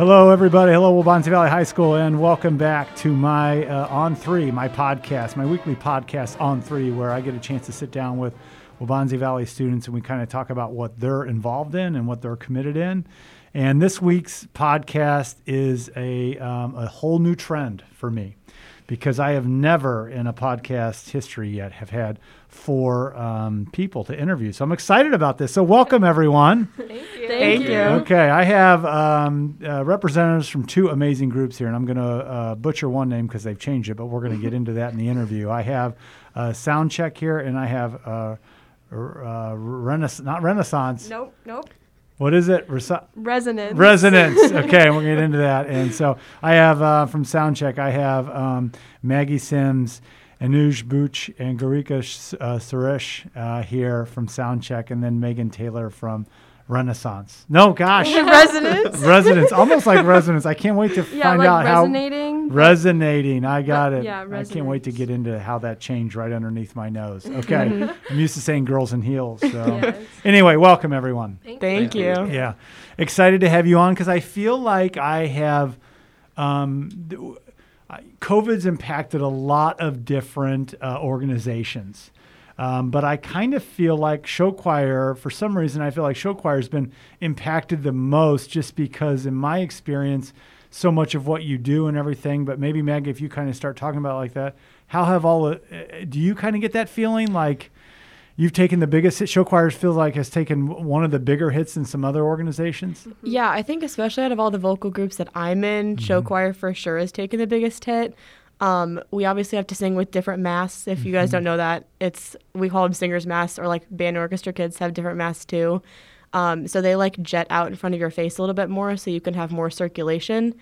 Hello, everybody. Hello, Waubonsie Valley High School, and welcome back to my uh, On Three, my podcast, my weekly podcast On Three, where I get a chance to sit down with Waubonsie Valley students and we kind of talk about what they're involved in and what they're committed in. And this week's podcast is a, um, a whole new trend for me because I have never in a podcast history yet have had four um, people to interview. So I'm excited about this. So welcome everyone. Thank you. Thank you. Okay, I have um, uh, representatives from two amazing groups here, and I'm going to uh, butcher one name because they've changed it, but we're going to get into that in the interview. I have uh, Soundcheck here, and I have uh, uh, Renaissance, not Renaissance. Nope, nope. What is it? Resi- Resonance. Resonance. Okay, we're going to get into that. And so I have uh, from Soundcheck, I have um, Maggie Sims, Anuj Booch, and Garika uh, Suresh uh, here from Soundcheck, and then Megan Taylor from Renaissance. No, gosh. Resonance. Resonance. Almost like resonance. I can't wait to yeah, find like out how. resonating. but- Resonating. I got it. yeah, I can't wait to get into how that changed right underneath my nose. Okay. I'm used to saying girls in heels. So. Yes. Anyway, welcome everyone. Thank you. Yeah, excited to have you on because I feel like I have. Um, th- COVID's impacted a lot of different uh, organizations. Um, but I kind of feel like show choir, for some reason, I feel like show choir has been impacted the most just because, in my experience, so much of what you do and everything. But maybe, Meg, if you kind of start talking about it like that, how have all the, uh, do you kind of get that feeling like you've taken the biggest hit? Show choirs feels like has taken one of the bigger hits in some other organizations. Yeah, I think especially out of all the vocal groups that I'm in, show choir for sure has taken the biggest hit. Um, we obviously have to sing with different masks. If you guys don't know that, it's we call them singers masks, or like band orchestra kids have different masks too. Um, so they like jet out in front of your face a little bit more, so you can have more circulation.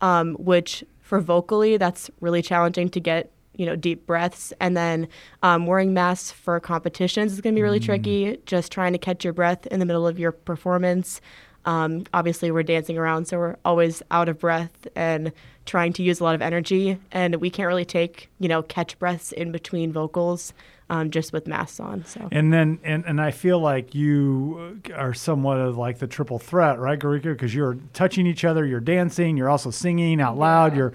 Um, which for vocally, that's really challenging to get you know deep breaths and then um, wearing masks for competitions is going to be really tricky just trying to catch your breath in the middle of your performance um, obviously we're dancing around so we're always out of breath and trying to use a lot of energy and we can't really take you know catch breaths in between vocals um, just with masks on so And then, and, and I feel like you are somewhat of like the triple threat, right, Garika? Because you're touching each other, you're dancing, you're also singing out loud, you're,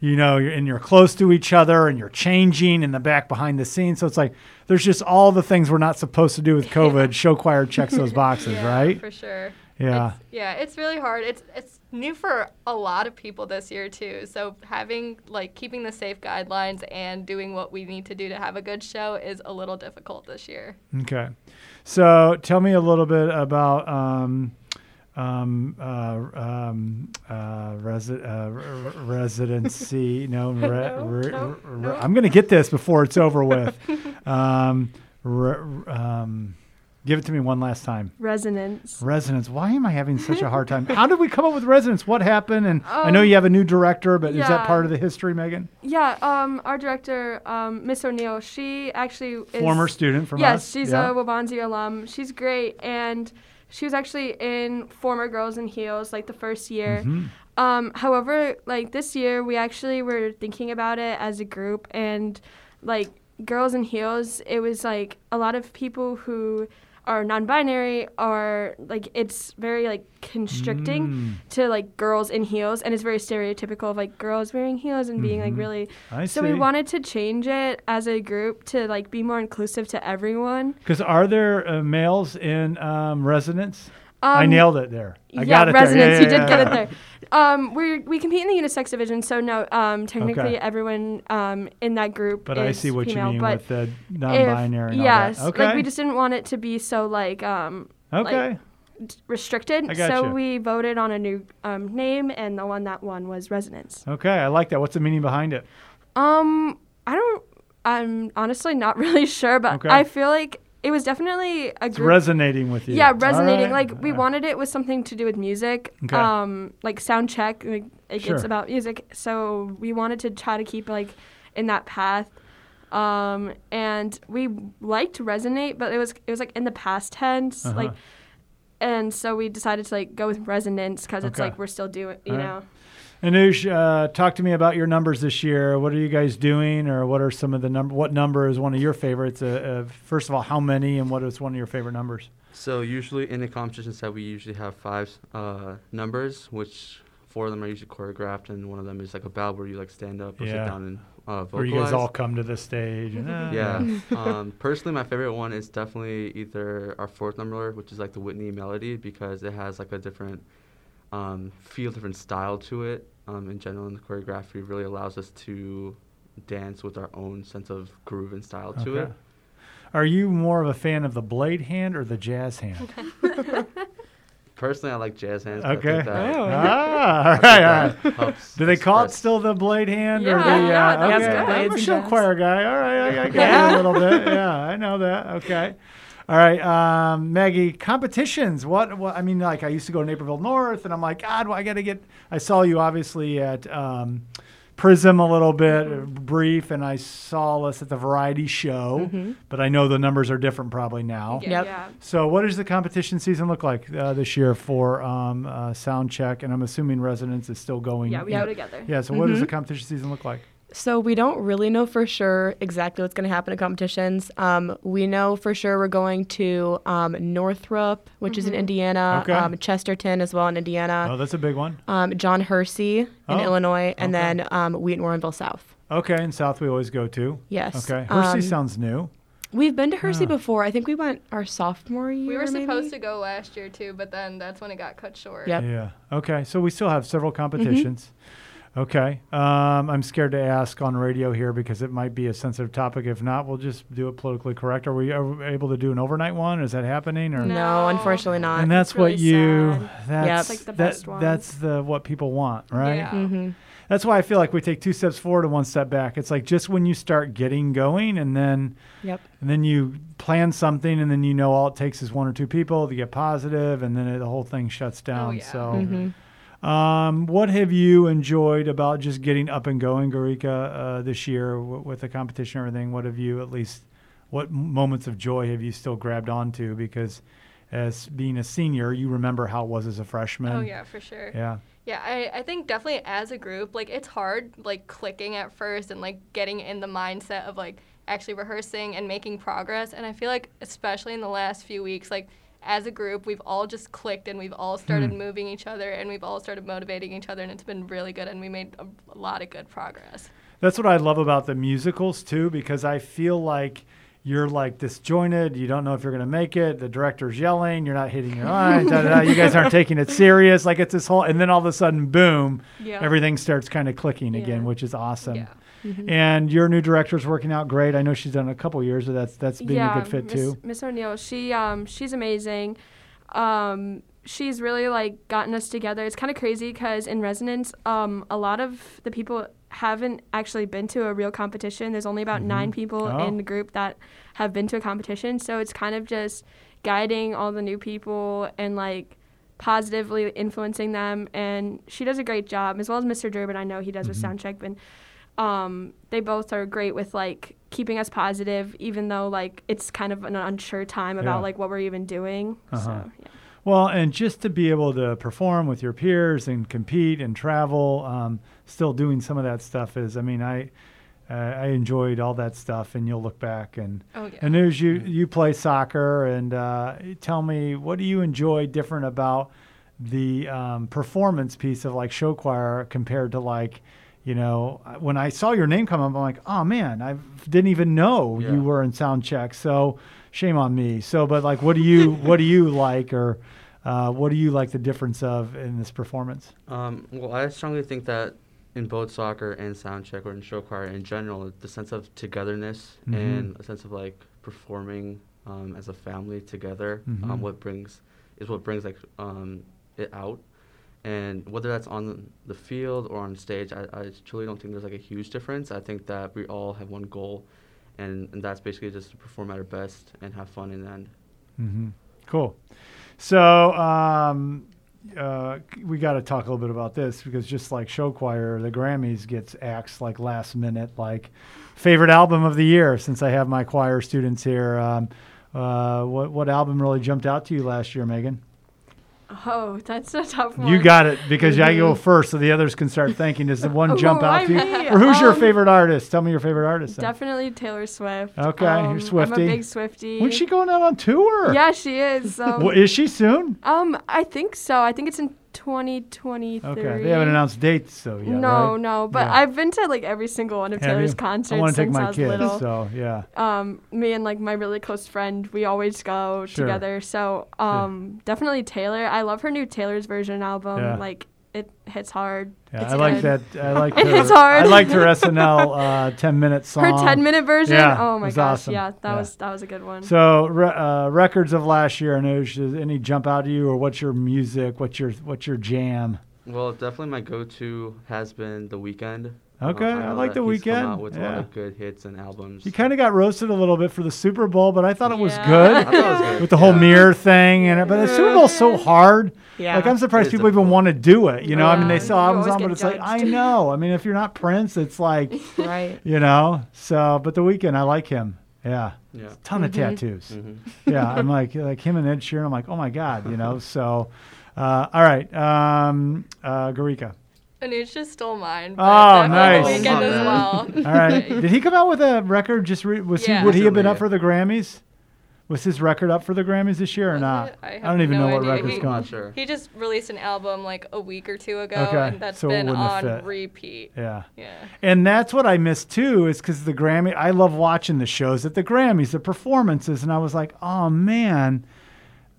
you know, you're, and you're close to each other, and you're changing in the back behind the scenes. So it's like there's just all the things we're not supposed to do with COVID. Show choir checks those boxes, yeah, right? For sure. Yeah. It's, yeah, it's really hard. It's it's new for a lot of people this year too. So having like keeping the safe guidelines and doing what we need to do to have a good show is a little difficult this year. Okay. So tell me a little bit about um, um, uh, um, uh, resi- uh, residency. No, re- No, re- no, no. I'm going to get this before it's over with. um, um, give it to me one last time. Resonance. Resonance. Why am I having such a hard time? How did we come up with resonance? What happened? And I know Um, you have a new director, but is that part of the history, Megan? Yeah, um, our director, um, Miss O'Neill, she actually is Former student from yes, us. she's yeah. a Waubonsie alum. She's great, and she was actually in former Girls in Heels, like the first year. Mhm. Um, however, like this year, we actually were thinking about it as a group, and like Girls in Heels, it was like a lot of people who are non-binary are like it's very like constricting Mm, to like girls in heels and it's very stereotypical of like girls wearing heels and being like Mhm. really I so see. we wanted to change it as a group to like be more inclusive to everyone. Because are there uh, males in um, residence? Um, I nailed it there. I yeah, got it resonance. there. Yeah, you yeah, did get it there. Um, we we compete in the unisex division, so no, um, technically Okay. everyone um, in that group. But I see what female, you mean with the non-binary. and all yes. Okay. like we just didn't want it to be so like um, okay. d- restricted. So you. we voted on a new um, name, and the one that won was resonance. okay. I like that. What's the meaning behind it? Um, I don't. I'm honestly not really sure, but Okay. I feel like it was definitely a It's group. resonating with you. yeah, resonating. right. Like we Uh, wanted it with something to do with music. Okay. Um, like sound check. Like, Sure. it's about music, so we wanted to try to keep like in that path. Um, and we liked resonate, but it was it was like in the past tense, Uh-huh. like, and so we decided to like go with resonance because it's like we're still doing, you All right. Anuj, uh, talk to me about your numbers this year. What are you guys doing, or what are some of the number? What number is one of your favorites? Uh, uh, first of all, how many, and what is one of your favorite numbers? So usually in the competitions that we usually have five uh, numbers, which four of them are usually choreographed, and one of them is like a ballad where you like stand up or Yeah. sit down and uh, Where you guys all come to the stage. And, Yeah. um, personally, my favorite one is definitely either our fourth number, which is like the Whitney melody, because it has like a different um, feel, different style to it. Um, in general, in the choreography, really allows us to dance with our own sense of groove and style to it. Are you more of a fan of the blade hand or the jazz hand? Personally, I like jazz hands. I Okay. think that- Oh. ah, all I think right, all right. that helps Do they call it express- still the blade hand or Yeah, the? yeah, uh, that's okay. good. I'm a show jazz. choir guy. All right, I, I got Yeah. you a little bit. Yeah, I know that. Okay. All right, um, Maggie. Competitions. What, what? I mean, like I used to go to Naperville North, and I'm like, God, well, I got to get. I saw you obviously at um, Prism a little bit, uh, brief, and I saw us at the Variety Show. But I know the numbers are different probably now. Yeah. Yep. Yeah. So, what does the competition season look like uh, this year for um, uh, sound check? And I'm assuming residence is still going. Yeah, we Yep. go together. Yeah. So, what does the competition season look like? So we don't really know for sure exactly what's going to happen at competitions. Um, we know for sure we're going to um, Northrop, which is in Indiana, Okay. um, Chesterton as well in Indiana, Oh, that's a big one. um, John Hersey in Oh, Illinois, and okay. then um, Wheaton Warrenville South. Okay, and South we always go to. Yes. Okay, Hersey Um, sounds new. We've been to Hersey Ah. before. I think we went our sophomore year. We were maybe? supposed to go last year too, but then that's when it got cut short. Yep. Yeah. Okay, so we still have several competitions. Okay. Um, I'm scared to ask on radio here because it might be a sensitive topic. If not, we'll just do it politically correct. Are we, able to do an overnight one? Is that happening? Or No, No. unfortunately not. and that's It's really what you sad. that's It's like the that- best ones. that's the what people want right Yeah. hmm that's why i feel like we take two steps forward and one step back it's like just when you start getting going and then Yep. and then you plan something and then you know all it takes is one or two people to get positive and then it, the whole thing shuts down Oh, yeah. so hmm um, what have you enjoyed about just getting up and going Garika uh, this year w- with the competition and everything what have you at least what moments of joy have you still grabbed onto because as being a senior you remember how it was as a freshman Oh yeah, for sure. yeah Yeah, I, I think definitely as a group, like it's hard like clicking at first and like getting in the mindset of like actually rehearsing and making progress. And I feel like especially in the last few weeks, like as a group, we've all just clicked and we've all started Hmm. moving each other and we've all started motivating each other and it's been really good and we made a, a lot of good progress. That's what I love about the musicals too, because I feel like you're like disjointed. You don't know if you're going to make it. The director's yelling. You're not hitting your lines. da, da, da. You guys aren't taking it serious. Like it's this whole, and then all of a sudden, boom, Yeah. everything starts kind of clicking again, which is awesome. Yeah. And your new director is working out great. I know she's done a couple years, so that's that's being yeah, a good fit Miss, too. Miss O'Neill, she um she's amazing. Um, she's really like gotten us together. It's kind of crazy because in resonance, um, a lot of the people haven't actually been to a real competition. There's only about nine people Oh. in the group that have been to a competition. So it's kind of just guiding all the new people and like positively influencing them. And she does a great job, as well as Mr. Durbin. I know he does with Soundcheck, but um, they both are great with like keeping us positive, even though like it's kind of an unsure time about Yeah. like what we're even doing. Uh-huh. So yeah. Well, and just to be able to perform with your peers and compete and travel, um, still doing some of that stuff is. I mean, I uh, I enjoyed all that stuff, and you'll look back and. Oh yeah. And there's you you play soccer, and uh, tell me what do you enjoy different about the um, performance piece of like show choir compared to like. You know, when I saw your name come up, I'm like, oh man, I didn't even know Yeah. you were in sound check. So shame on me. So, but like, what do you what do you like, or uh, what do you like the difference of in this performance? Um, well, I strongly think that in both soccer and sound check or in show choir in general, the sense of togetherness Mhm. and a sense of like performing um, as a family together, Mhm. um, what brings is what brings like um, it out. And whether that's on the field or on stage, I, I truly don't think there's like a huge difference. I think that we all have one goal, and, and that's basically just to perform at our best and have fun in the end. hmm Cool. So um, uh, we got to talk a little bit about this because just like show choir, the Grammys gets axed like last minute, like favorite album of the year. Since I have my choir students here, um, uh, what what album really jumped out to you last year, Megan? Oh, that's a tough one. You got it because I go first, so the others can start thinking. Does the one Oh, jump out to you? Or who's your Um, favorite artist? Tell me your favorite artist. then. Definitely Taylor Swift. Okay, you're Um, Swiftie. I'm a big Swifty. When's she going out on tour? Yeah, she is. So. Well, is she soon? Um, I think so. I think it's in 2023. Okay. They haven't announced dates so yet. no, right? no, but Yeah. I've been to like every single one of Have Taylor's you? concerts I want to take since I my was kids. little. So yeah. um, me and like my really close friend, we always go Sure. together. So um, definitely Taylor. I love her new Taylor's version album. Yeah. Like it hits hard. Yeah, It's I like good. that. I like It her. is hard. I liked her SNL uh, ten minute song. Her 10 minute version. Yeah, oh my gosh. awesome. Yeah, that Yeah. was that was a good one. So re- uh, records of last year. I know. Does any jump out to you, or what's your music? What's your what's your jam? Well, definitely my go-to has been The Weeknd. Okay, I know like The he's come out with a lot yeah. of good hits and albums. You kind of got roasted a little bit for the Super Bowl, but I thought it was Yeah. I good thought it was good. with the whole yeah. mirror thing. And it. but the Super Bowl's so hard. Yeah. Like I'm surprised It is people even want to do it. You know, I mean they Yeah. sell You albums on, but get it's like I know. I mean, if you're not Prince, it's like right. you know. So, but the Weeknd, I like him. Yeah, Yeah. ton of Mm-hmm. tattoos. hmm yeah, I'm like like him and Ed Sheeran. I'm like, oh my god, you know. So, uh, all right, um, uh, Garika. Anuj just stole mine. Oh, but definitely nice. Weeknd Oh, as well. All right, did he come out with a record? Just re- was Yeah. he? Would he have been up for the Grammys? Was his record up for the Grammys this year or Was not? it? I I don't even no know what idea. record's He- I'm going. not sure. He just released an album like a week or two ago, Okay, and that's so been on repeat. Yeah. Yeah. And that's what I miss too, is because the Grammy. I love watching the shows at the Grammys, the performances, and I was like, oh man,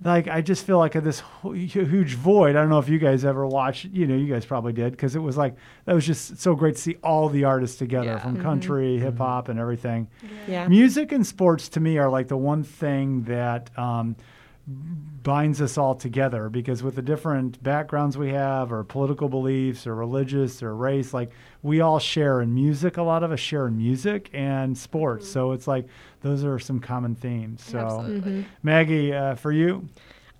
like I just feel like this huge void. I don't know if you guys ever watched. You know, you guys probably did because it was like that was just so great to see all the artists together Yeah. from country, hip hop, and everything. Yeah. Music and sports to me are like the one thing that um, binds us all together because with the different backgrounds we have, or political beliefs, or religious, or race, like we all share in music. A lot of us share in music and sports. So it's like those are some common themes. So Absolutely. Maggie, uh, for you,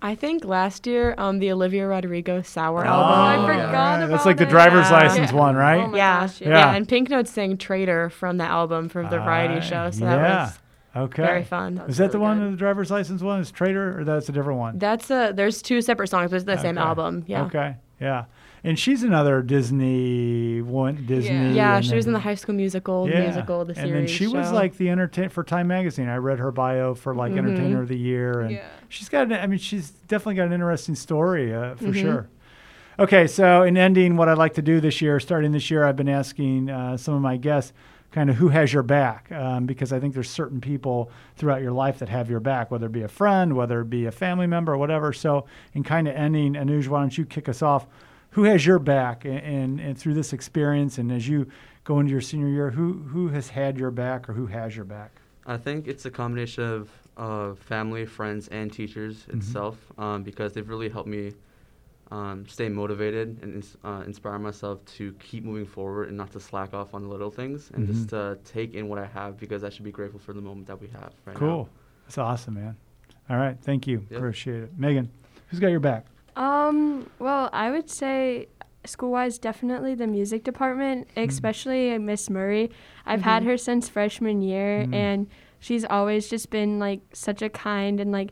I think last year, um, the Olivia Rodrigo Sour Oh, album. I yeah. forgot That's about like the driver's Yeah. license Yeah. one, right? Oh my yeah. gosh, yeah, yeah. and Pink Note sang "Traitor" from the album from the variety Ah, show, so yeah. that was Okay. very fun. That Is that the one, good. the driver's license one? Is Traitor, or that's a different one? That's a. There's two separate songs, but it's the same album. Yeah. Okay. Yeah. And she's another Disney one Disney. Yeah, and she was in the High School Musical, the musical, the series. And then she was like the entertain for Time Magazine. I read her bio for like Mhm. Entertainer of the Year, and Yeah. she's got. an- I mean, she's definitely got an interesting story uh, for Mhm. sure. Okay, so in ending, what I'd like to do this year, starting this year, I've been asking uh, some of my guests, kind of who has your back, um, because I think there's certain people throughout your life that have your back, whether it be a friend, whether it be a family member, or whatever. So, in kind of ending, Anuj, why don't you kick us off? Who has your back, and, and, and through this experience, and as you go into your senior year, who who has had your back, or who has your back? I think it's a combination of uh, family, friends, and teachers Mm-hmm. itself um, because they've really helped me um, stay motivated and ins- uh, inspire myself to keep moving forward and not to slack off on the little things and just Mhm. to take in what I have because I should be grateful for the moment that we have right now. Cool, that's awesome, man. All right, thank you, Yep. appreciate it, Megan. Who's got your back? Um, well, I would say school wise, definitely the music department, Hmm. especially Miss Murray. I've had her since freshman year, Mm. and she's always just been like such a kind and like.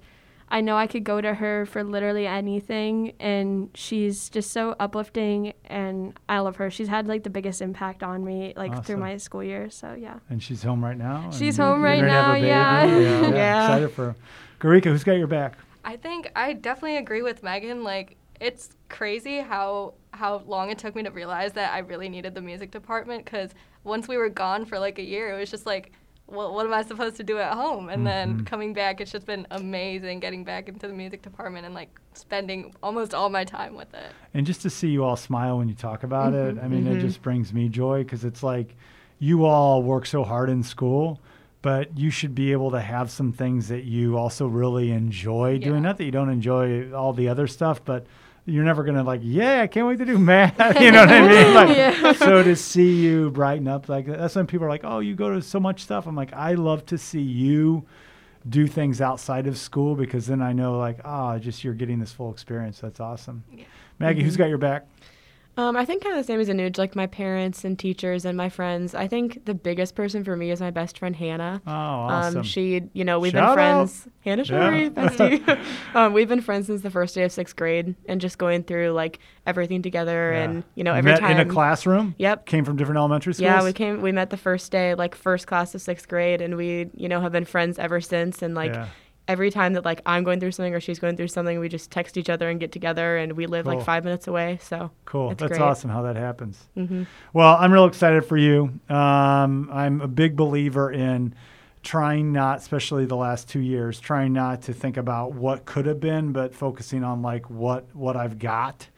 I know I could go to her for literally anything, and she's just so uplifting, and I love her. She's had like the biggest impact on me, like through my school year. So yeah. And she's home right now. She's you're home right gonna have a now, baby. yeah. yeah. Yeah. Excited for her. Garika, who's got your back? I think I definitely agree with Megan. Like, it's crazy how how long it took me to realize that I really needed the music department. Because once we were gone for like a year, it was just like, well, what am I supposed to do at home? And then Mhm. coming back, it's just been amazing getting back into the music department and like spending almost all my time with it. And just to see you all smile when you talk about it, I mean, it Mhm. just brings me joy because it's like you all work so hard in school, but you should be able to have some things that you also really enjoy doing. Yeah. Not that you don't enjoy all the other stuff, but you're never going to like, yeah, I can't wait to do math. you know what I mean? Like, Yeah. So to see you brighten up like that's when people are like, oh, you go to so much stuff. I'm like, I love to see you do things outside of school because then I know like, ah, just you're getting this full experience. That's awesome. Yeah. Maggie, who's got your back? Um, I think kind of the same as Anuj, like my parents and teachers and my friends. I think the biggest person for me is my best friend Hannah. Oh, awesome. Um, she, you know, we've Shout been out. friends. Hannah Yeah. Shari, bestie. um, we've been friends since the first day of sixth grade, and just going through like everything together, Yeah. and you know, every Met time in a classroom. Yep. Came from different elementary schools. Yeah, we came. We met the first day, like first class of sixth grade, and we, you know, have been friends ever since. And like, Yeah. Every time that like I'm going through something or she's going through something, we just text each other and get together, and we live Cool. like five minutes away. So Cool. That's great. awesome how that happens. hmm Well, I'm real excited for you. Um, I'm a big believer in trying not, especially the last two years, trying not to think about what could have been, but focusing on like what what I've got.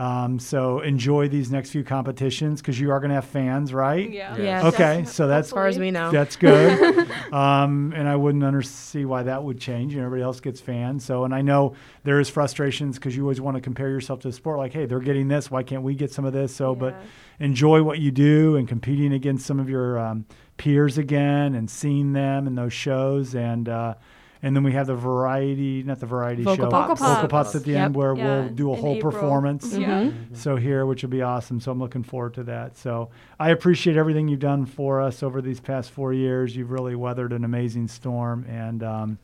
Um, so enjoy these next few competitions because you are going to have fans, right? Yeah. Yeah. Yes. Okay, so that's as far as we know. That's good. um, and I wouldn't under- see why that would change. You know, everybody else gets fans. So, and I know there is frustrations because you always want to compare yourself to the sport. Like, hey, they're getting this. Why can't we get some of this? So, but enjoy what you do and competing against some of your um, peers again and seeing them in those shows. And, uh, and then we have the variety, not the variety Vocal show, Pops. Vocal Vocal Pops at the Yep. end where Yeah, we'll do a in whole April. performance Yeah. Mhm. so here, which will be awesome. So I'm looking forward to that. So I appreciate everything you've done for us over these past four years. You've really weathered an amazing storm, and um,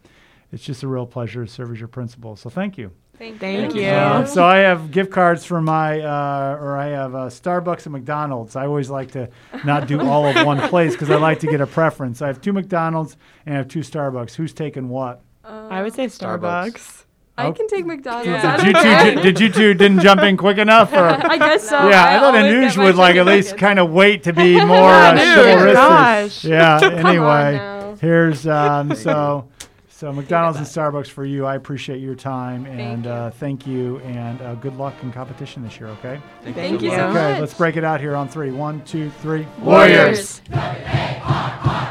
it's just a real pleasure to serve as your principal. So thank you. Thank, Thank you. you. Uh, so I have gift cards for my, uh, or I have uh, Starbucks and McDonald's. I always like to not do all of one place because I like to get a preference. I have two McDonald's and I have two Starbucks. Who's taking what? Uh, I would say Starbucks. Starbucks. I Oh. can take McDonald's. Yeah. I Did you two? Did, did you two didn't jump in quick enough? Or I guess so. Yeah, I I thought always Anuj would like at least kind of wait to be more uh, Anuj, chivalrous. gosh. Yeah. Come on Anyway, now. here's um, so so McDonald's and Starbucks for you. I appreciate your time and you. uh, thank you and uh, good luck in competition this year. Okay. Thank you so so much. much. Okay. Let's break it out here on three. One, two, three. Warriors. Warriors.